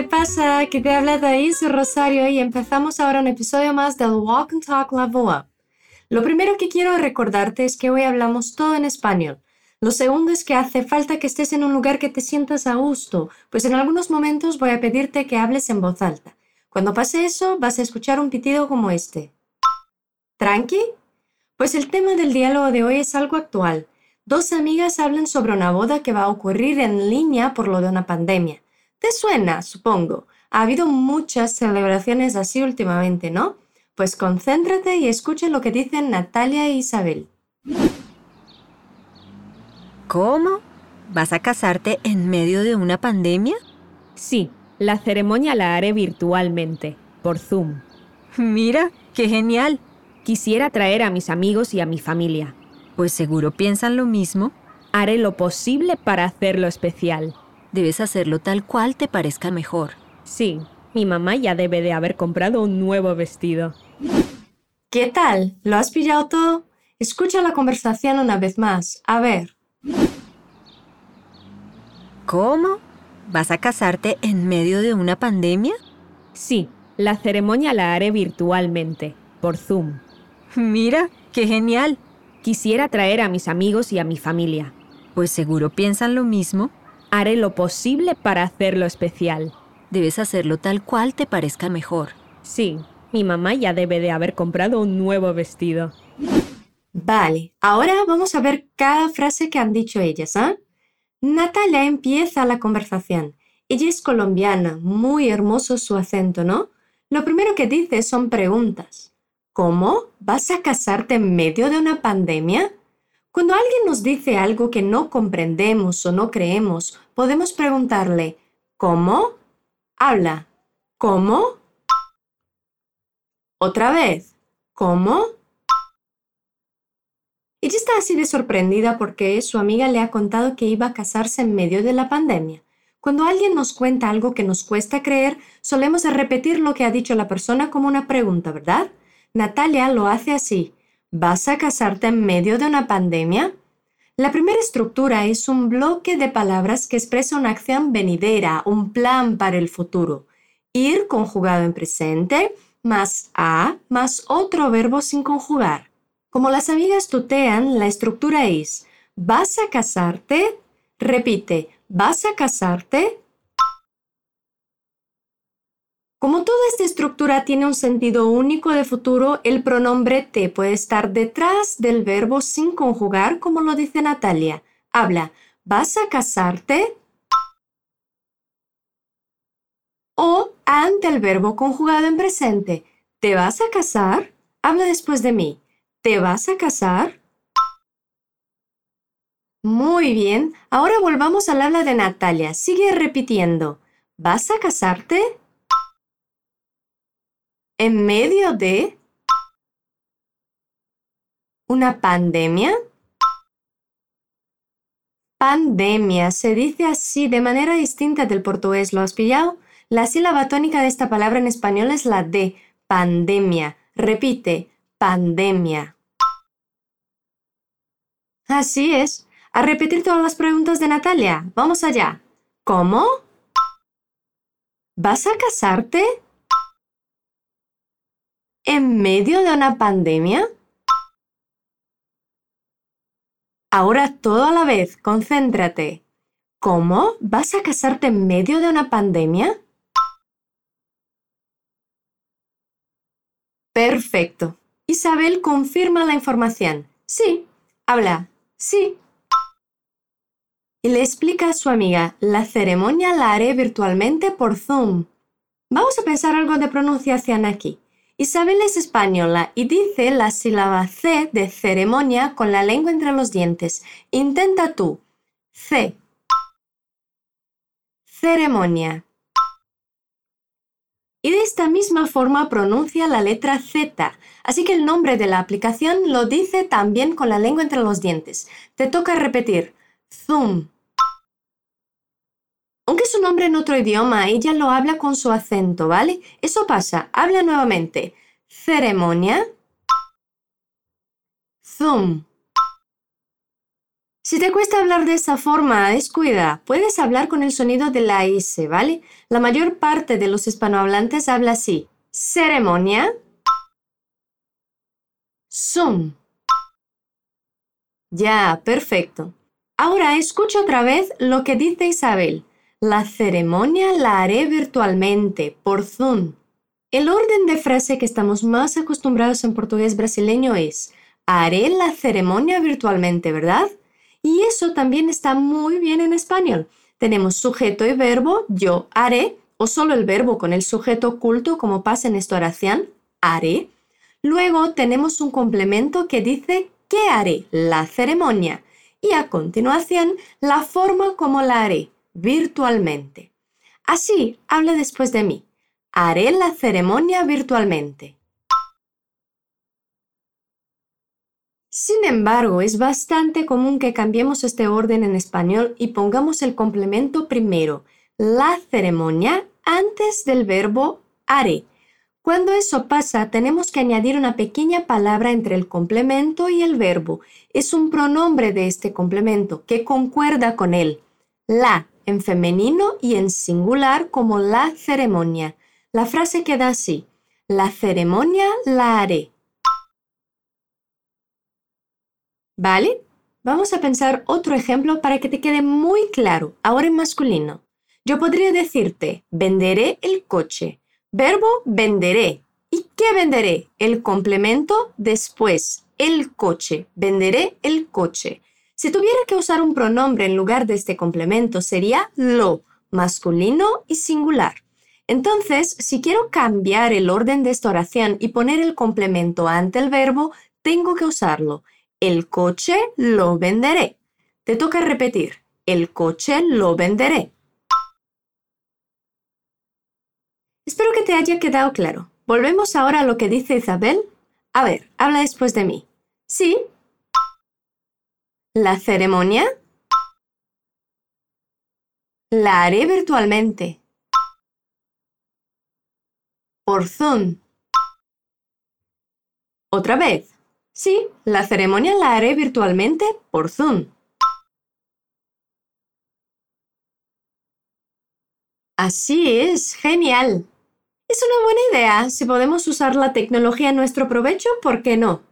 ¿qué pasa? Aquí te habla Thais Rosario y empezamos ahora un episodio más del Walk and Talk Level Up. Lo primero que quiero recordarte es que hoy hablamos todo en español. Lo segundo es que hace falta que estés en un lugar que te sientas a gusto, pues en algunos momentos voy a pedirte que hables en voz alta. Cuando pase eso, vas a escuchar un pitido como este. ¿Tranqui? Pues el tema del diálogo de hoy es algo actual. Dos amigas hablan sobre una boda que va a ocurrir en línea por lo de una pandemia. ¿Te suena, supongo? Ha habido muchas celebraciones así últimamente, ¿no? Pues concéntrate y escucha lo que dicen Natalia e Isabel. ¿Cómo? ¿Vas a casarte en medio de una pandemia? Sí, la ceremonia la haré virtualmente, por Zoom. Mira, qué genial. Quisiera traer a mis amigos y a mi familia. Pues seguro piensan lo mismo. Haré lo posible para hacerlo especial. Debes hacerlo tal cual te parezca mejor. Sí, mi mamá ya debe de haber comprado un nuevo vestido. ¿Qué tal? ¿Lo has pillado todo? Escucha la conversación una vez más. A ver. ¿Cómo? ¿Vas a casarte en medio de una pandemia? Sí, la ceremonia la haré virtualmente, por Zoom. Mira, qué genial. Quisiera traer a mis amigos y a mi familia. Pues seguro piensan lo mismo. Haré lo posible para hacerlo especial. Debes hacerlo tal cual te parezca mejor. Sí, mi mamá ya debe de haber comprado un nuevo vestido. Vale, ahora vamos a ver cada frase que han dicho ellas, ¿ah? Natalia empieza la conversación. Ella es colombiana, muy hermoso su acento, ¿no? Lo primero que dice son preguntas. ¿Cómo? ¿Vas a casarte en medio de una pandemia? Cuando alguien nos dice algo que no comprendemos o no creemos, podemos preguntarle, ¿cómo? Habla, ¿cómo? Otra vez, ¿cómo? Ella está así de sorprendida porque su amiga le ha contado que iba a casarse en medio de la pandemia. Cuando alguien nos cuenta algo que nos cuesta creer, solemos repetir lo que ha dicho la persona como una pregunta, ¿verdad? Natalia lo hace así. ¿Vas a casarte en medio de una pandemia? La primera estructura es un bloque de palabras que expresa una acción venidera, un plan para el futuro. Ir conjugado en presente, más a, más otro verbo sin conjugar. Como las amigas tutean, la estructura es ¿vas a casarte? Repite, ¿vas a casarte? Como toda esta estructura tiene un sentido único de futuro, el pronombre te puede estar detrás del verbo sin conjugar, como lo dice Natalia. Habla, ¿vas a casarte? O ante el verbo conjugado en presente, ¿te vas a casar? Habla después de mí. ¿Te vas a casar? Muy bien, ahora volvamos al habla de Natalia. Sigue repitiendo. ¿Vas a casarte? En medio de una pandemia? Pandemia se dice así de manera distinta del portugués, ¿lo has pillado? La sílaba tónica de esta palabra en español es la de pandemia. Repite, pandemia. Así es. A repetir todas las preguntas de Natalia. Vamos allá. ¿Cómo? ¿Vas a casarte? En medio de una pandemia? Ahora todo a la vez, concéntrate. ¿Cómo? ¿Vas a casarte en medio de una pandemia? Perfecto. Isabel confirma la información. Sí. Habla. Sí. Y le explica a su amiga, la ceremonia la haré virtualmente por Zoom. Vamos a pensar algo de pronunciación aquí. Isabel es española y dice la sílaba C de ceremonia con la lengua entre los dientes. Intenta tú. C. Ceremonia. Y de esta misma forma pronuncia la letra Z, así que el nombre de la aplicación lo dice también con la lengua entre los dientes. Te toca repetir. Zoom. Aunque su nombre en otro idioma, ella lo habla con su acento, ¿vale? Eso pasa. Habla nuevamente. Ceremonia. Zoom. Si te cuesta hablar de esta forma, descuida, puedes hablar con el sonido de la S, ¿vale? La mayor parte de los hispanohablantes habla así. Ceremonia. Zoom. Ya, perfecto. Ahora escucha otra vez lo que dice Isabel. La ceremonia la haré virtualmente, por Zoom. El orden de frase que estamos más acostumbrados en portugués brasileño es haré la ceremonia virtualmente, ¿verdad? Y eso también está muy bien en español. Tenemos sujeto y verbo, yo haré, o solo el verbo con el sujeto oculto como pasa en esta oración, haré. Luego tenemos un complemento que dice ¿qué haré? La ceremonia. Y a continuación, la forma como la haré, virtualmente. Así, habla después de mí. Haré la ceremonia virtualmente. Sin embargo, es bastante común que cambiemos este orden en español y pongamos el complemento primero, la ceremonia, antes del verbo haré. Cuando eso pasa, tenemos que añadir una pequeña palabra entre el complemento y el verbo. Es un pronombre de este complemento que concuerda con él. La en femenino y en singular como la ceremonia. La frase queda así. La ceremonia la haré. ¿Vale? Vamos a pensar otro ejemplo para que te quede muy claro, ahora en masculino. Yo podría decirte, venderé el coche. Verbo, venderé. ¿Y qué venderé? El complemento después, el coche. Venderé el coche. Si tuviera que usar un pronombre en lugar de este complemento, sería lo, masculino y singular. Entonces, si quiero cambiar el orden de esta oración y poner el complemento ante el verbo, tengo que usarlo. El coche lo venderé. Te toca repetir. El coche lo venderé. Espero que te haya quedado claro. Volvemos ahora a lo que dice Isabel. A ver, habla después de mí. Sí. La ceremonia la haré virtualmente. Por Zoom. Otra vez. Sí, la ceremonia la haré virtualmente por Zoom. Así es, genial. Es una buena idea. Si podemos usar la tecnología a nuestro provecho, ¿por qué no?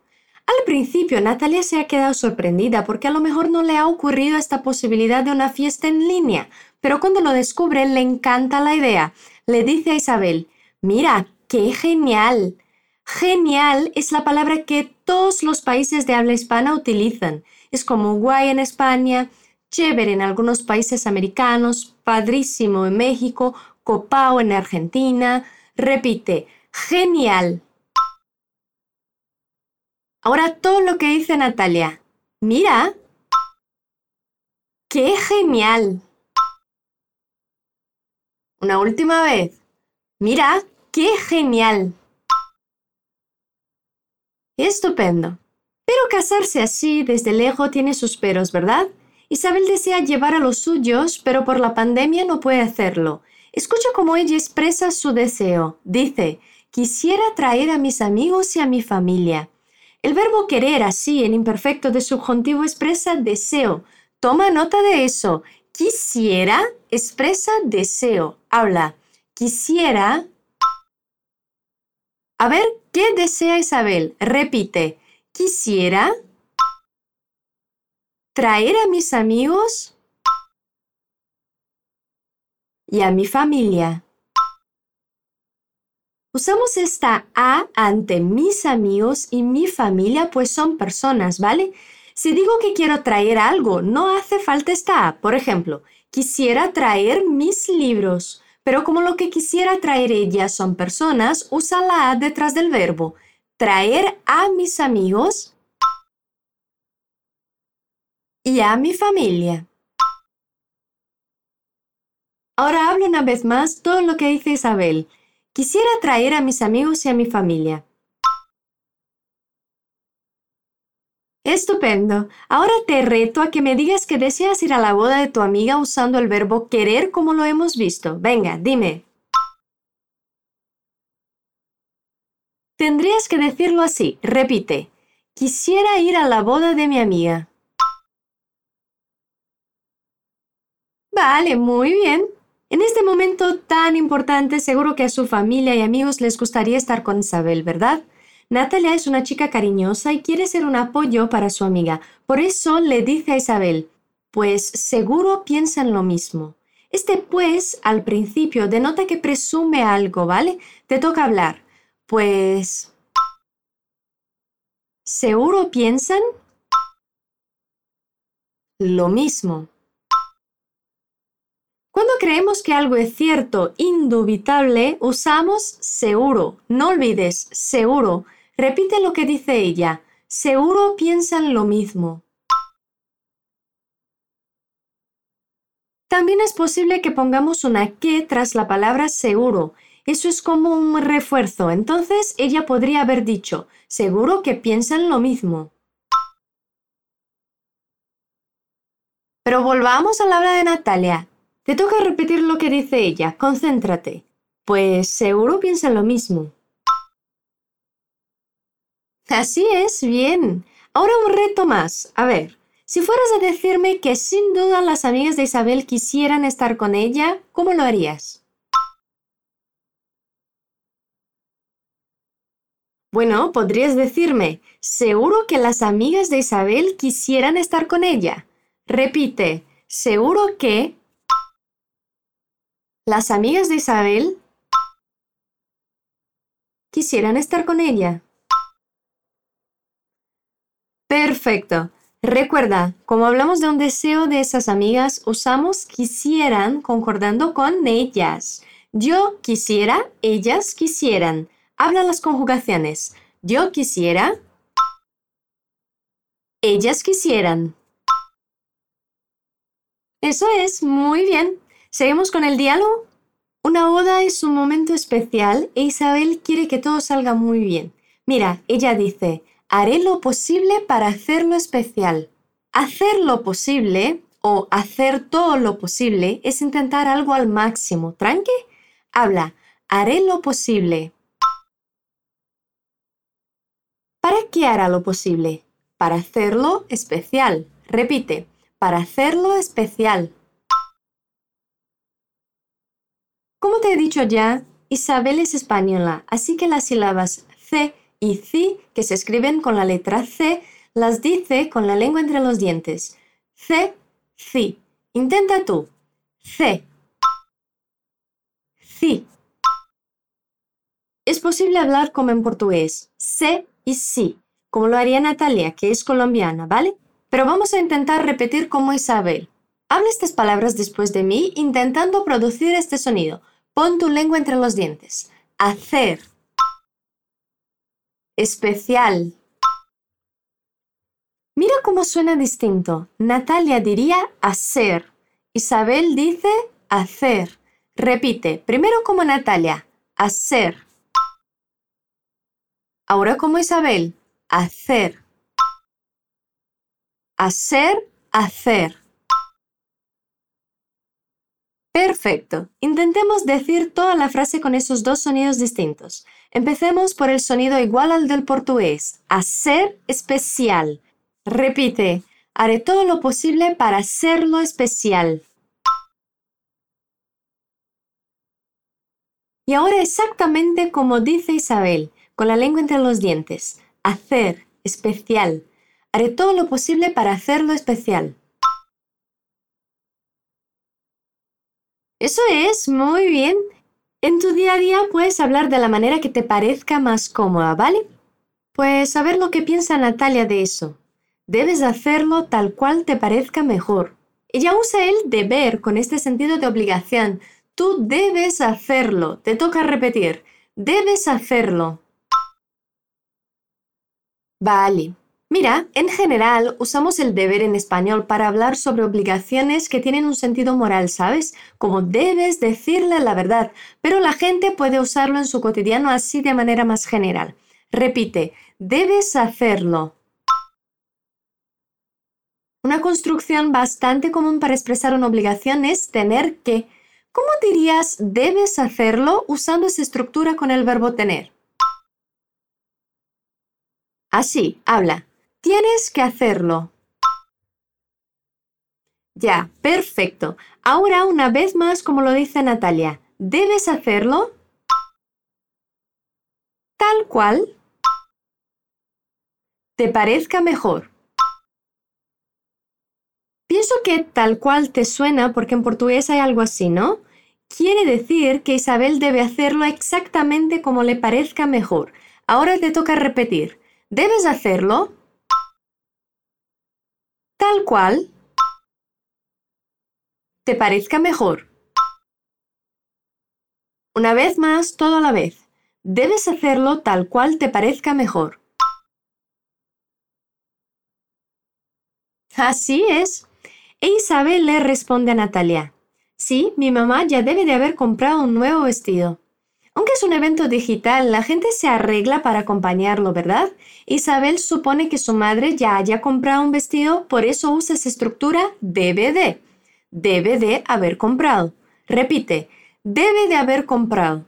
Al principio, Natalia se ha quedado sorprendida porque a lo mejor no le ha ocurrido esta posibilidad de una fiesta en línea, pero cuando lo descubre le encanta la idea. Le dice a Isabel, mira, qué genial. Genial es la palabra que todos los países de habla hispana utilizan. Es como guay en España, chévere en algunos países americanos, padrísimo en México, copao en Argentina. Repite, genial. Ahora todo lo que dice Natalia. Mira. ¡Qué genial! Una última vez. Mira, qué genial. Estupendo. Pero casarse así desde lejos tiene sus peros, ¿verdad? Isabel desea llevar a los suyos, pero por la pandemia no puede hacerlo. Escucha cómo ella expresa su deseo. Dice, quisiera traer a mis amigos y a mi familia. El verbo querer así en imperfecto de subjuntivo expresa deseo. Toma nota de eso. Quisiera expresa deseo. Habla. Quisiera a ver, ¿qué desea Isabel? Repite, quisiera traer a mis amigos y a mi familia. Usamos esta A ante mis amigos y mi familia, pues son personas, ¿vale? Si digo que quiero traer algo, no hace falta esta A. Por ejemplo, quisiera traer mis libros. Pero como lo que quisiera traer ella son personas, usa la A detrás del verbo. Traer a mis amigos y a mi familia. Ahora hablo una vez más todo lo que dice Isabel. Quisiera traer a mis amigos y a mi familia. Estupendo. Ahora te reto a que me digas que deseas ir a la boda de tu amiga usando el verbo querer como lo hemos visto. Venga, dime. Tendrías que decirlo así. Repite. Quisiera ir a la boda de mi amiga. Vale, muy bien. En este momento tan importante, seguro que a su familia y amigos les gustaría estar con Isabel, ¿verdad? Natalia es una chica cariñosa y quiere ser un apoyo para su amiga. Por eso le dice a Isabel, pues seguro piensan lo mismo. Este pues al principio denota que presume algo, ¿vale? Te toca hablar. Pues... ¿Seguro piensan? Lo mismo. Cuando creemos que algo es cierto, indubitable, usamos seguro. No olvides, seguro. Repite lo que dice ella. Seguro piensan lo mismo. También es posible que pongamos una que tras la palabra seguro. Eso es como un refuerzo. Entonces ella podría haber dicho, seguro que piensan lo mismo. Pero volvamos a la hora de Natalia. Te toca repetir lo que dice ella. Concéntrate. Pues seguro piensan lo mismo. Así es, bien. Ahora un reto más. A ver, si fueras a decirme que sin duda las amigas de Isabel quisieran estar con ella, ¿cómo lo harías? Bueno, podrías decirme, seguro que las amigas de Isabel quisieran estar con ella. Repite, seguro que las amigas de Isabel quisieran estar con ella. Perfecto. Recuerda, como hablamos de un deseo de esas amigas, usamos quisieran concordando con ellas. Yo quisiera, ellas quisieran. Habla las conjugaciones. Yo quisiera, ellas quisieran. Eso es, muy bien. ¿Seguimos con el diálogo? Una boda es un momento especial e Isabel quiere que todo salga muy bien. Mira, ella dice, haré lo posible para hacerlo especial. Hacer lo posible o hacer todo lo posible es intentar algo al máximo. ¿Tranque? Habla, haré lo posible. ¿Para qué hará lo posible? Para hacerlo especial. Repite, para hacerlo especial. Como te he dicho ya, Isabel es española, así que las sílabas C y ci, que se escriben con la letra C, las dice con la lengua entre los dientes. C, ci. Intenta tú. C. Ci. Es posible hablar como en portugués, C y sí, como lo haría Natalia, que es colombiana, ¿vale? Pero vamos a intentar repetir como Isabel. Habla estas palabras después de mí intentando producir este sonido. Pon tu lengua entre los dientes. Hacer, especial. Mira cómo suena distinto. Natalia diría hacer. Isabel dice hacer. Repite, primero como Natalia, hacer. Ahora como Isabel, hacer. Hacer, hacer. Perfecto. Intentemos decir toda la frase con esos dos sonidos distintos. Empecemos por el sonido igual al del portugués. Hacer especial. Repite. Haré todo lo posible para hacerlo especial. Y ahora exactamente como dice Isabel, con la lengua entre los dientes. Hacer especial. Haré todo lo posible para hacerlo especial. Eso es, muy bien. En tu día a día puedes hablar de la manera que te parezca más cómoda, ¿vale? Pues a ver lo que piensa Natalia de eso. Debes hacerlo tal cual te parezca mejor. Ella usa el deber con este sentido de obligación. Tú debes hacerlo. Te toca repetir. Debes hacerlo. Vale. Mira, en general usamos el deber en español para hablar sobre obligaciones que tienen un sentido moral, ¿sabes? Como debes decirle la verdad, pero la gente puede usarlo en su cotidiano así de manera más general. Repite, debes hacerlo. Una construcción bastante común para expresar una obligación es tener que. ¿Cómo dirías debes hacerlo usando esa estructura con el verbo tener? Así, habla. Tienes que hacerlo. Ya, perfecto. Ahora una vez más, como lo dice Natalia, debes hacerlo tal cual te parezca mejor. Pienso que tal cual te suena porque en portugués hay algo así, ¿no? Quiere decir que Isabel debe hacerlo exactamente como le parezca mejor. Ahora te toca repetir. Debes hacerlo tal cual te parezca mejor. Una vez más, todo a la vez. Debes hacerlo tal cual te parezca mejor. Así es. E Isabel le responde a Natalia. Sí, mi mamá ya debe de haber comprado un nuevo vestido. Aunque es un evento digital, la gente se arregla para acompañarlo, ¿verdad? Isabel supone que su madre ya haya comprado un vestido, por eso usa esa estructura debe de. Debe de haber comprado. Repite, debe de haber comprado.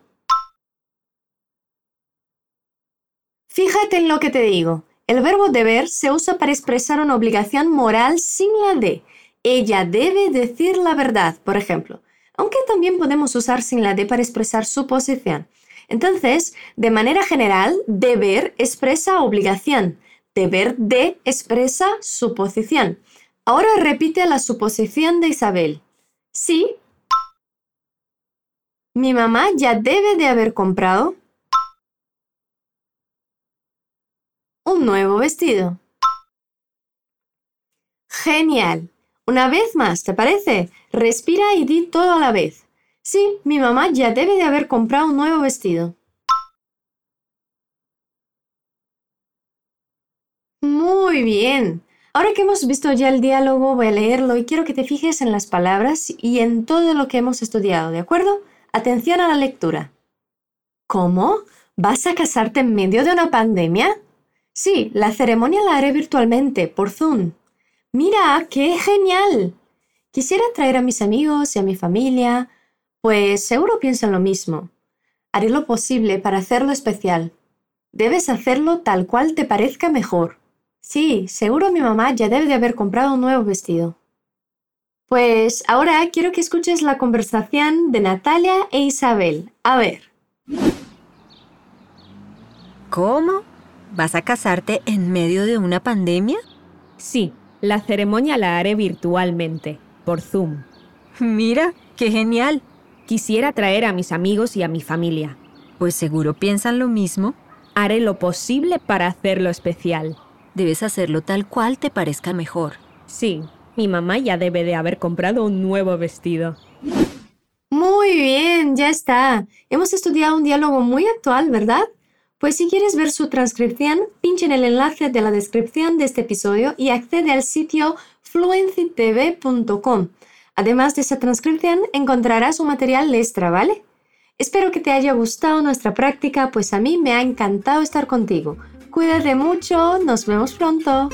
Fíjate en lo que te digo. El verbo deber se usa para expresar una obligación moral sin la de. Ella debe decir la verdad, por ejemplo, aunque también podemos usar sin la de para expresar su posición. Entonces, de manera general, deber expresa obligación, deber de expresa suposición. Ahora repite la suposición de Isabel. Sí, mi mamá ya debe de haber comprado un nuevo vestido. Genial. Una vez más, ¿te parece? Respira y di todo a la vez. Sí, mi mamá ya debe de haber comprado un nuevo vestido. Muy bien. Ahora que hemos visto ya el diálogo, voy a leerlo y quiero que te fijes en las palabras y en todo lo que hemos estudiado, ¿de acuerdo? Atención a la lectura. ¿Cómo? ¿Vas a casarte en medio de una pandemia? Sí, la ceremonia la haré virtualmente, por Zoom. Mira, qué genial. Quisiera traer a mis amigos y a mi familia, pues seguro piensan lo mismo. Haré lo posible para hacerlo especial. Debes hacerlo tal cual te parezca mejor. Sí, seguro mi mamá ya debe de haber comprado un nuevo vestido. Pues ahora quiero que escuches la conversación de Natalia e Isabel. A ver. ¿Cómo? ¿Vas a casarte en medio de una pandemia? Sí, la ceremonia la haré virtualmente, por Zoom. Mira, qué genial. Quisiera traer a mis amigos y a mi familia. Pues seguro piensan lo mismo. Haré lo posible para hacerlo especial. Debes hacerlo tal cual te parezca mejor. Sí, mi mamá ya debe de haber comprado un nuevo vestido. Muy bien, ya está. Hemos estudiado un diálogo muy actual, ¿verdad? Pues si quieres ver su transcripción, pincha en el enlace de la descripción de este episodio y accede al sitio fluencytv.com. Además de esa transcripción, encontrarás un material extra, ¿vale? Espero que te haya gustado nuestra práctica, pues a mí me ha encantado estar contigo. Cuídate mucho, nos vemos pronto.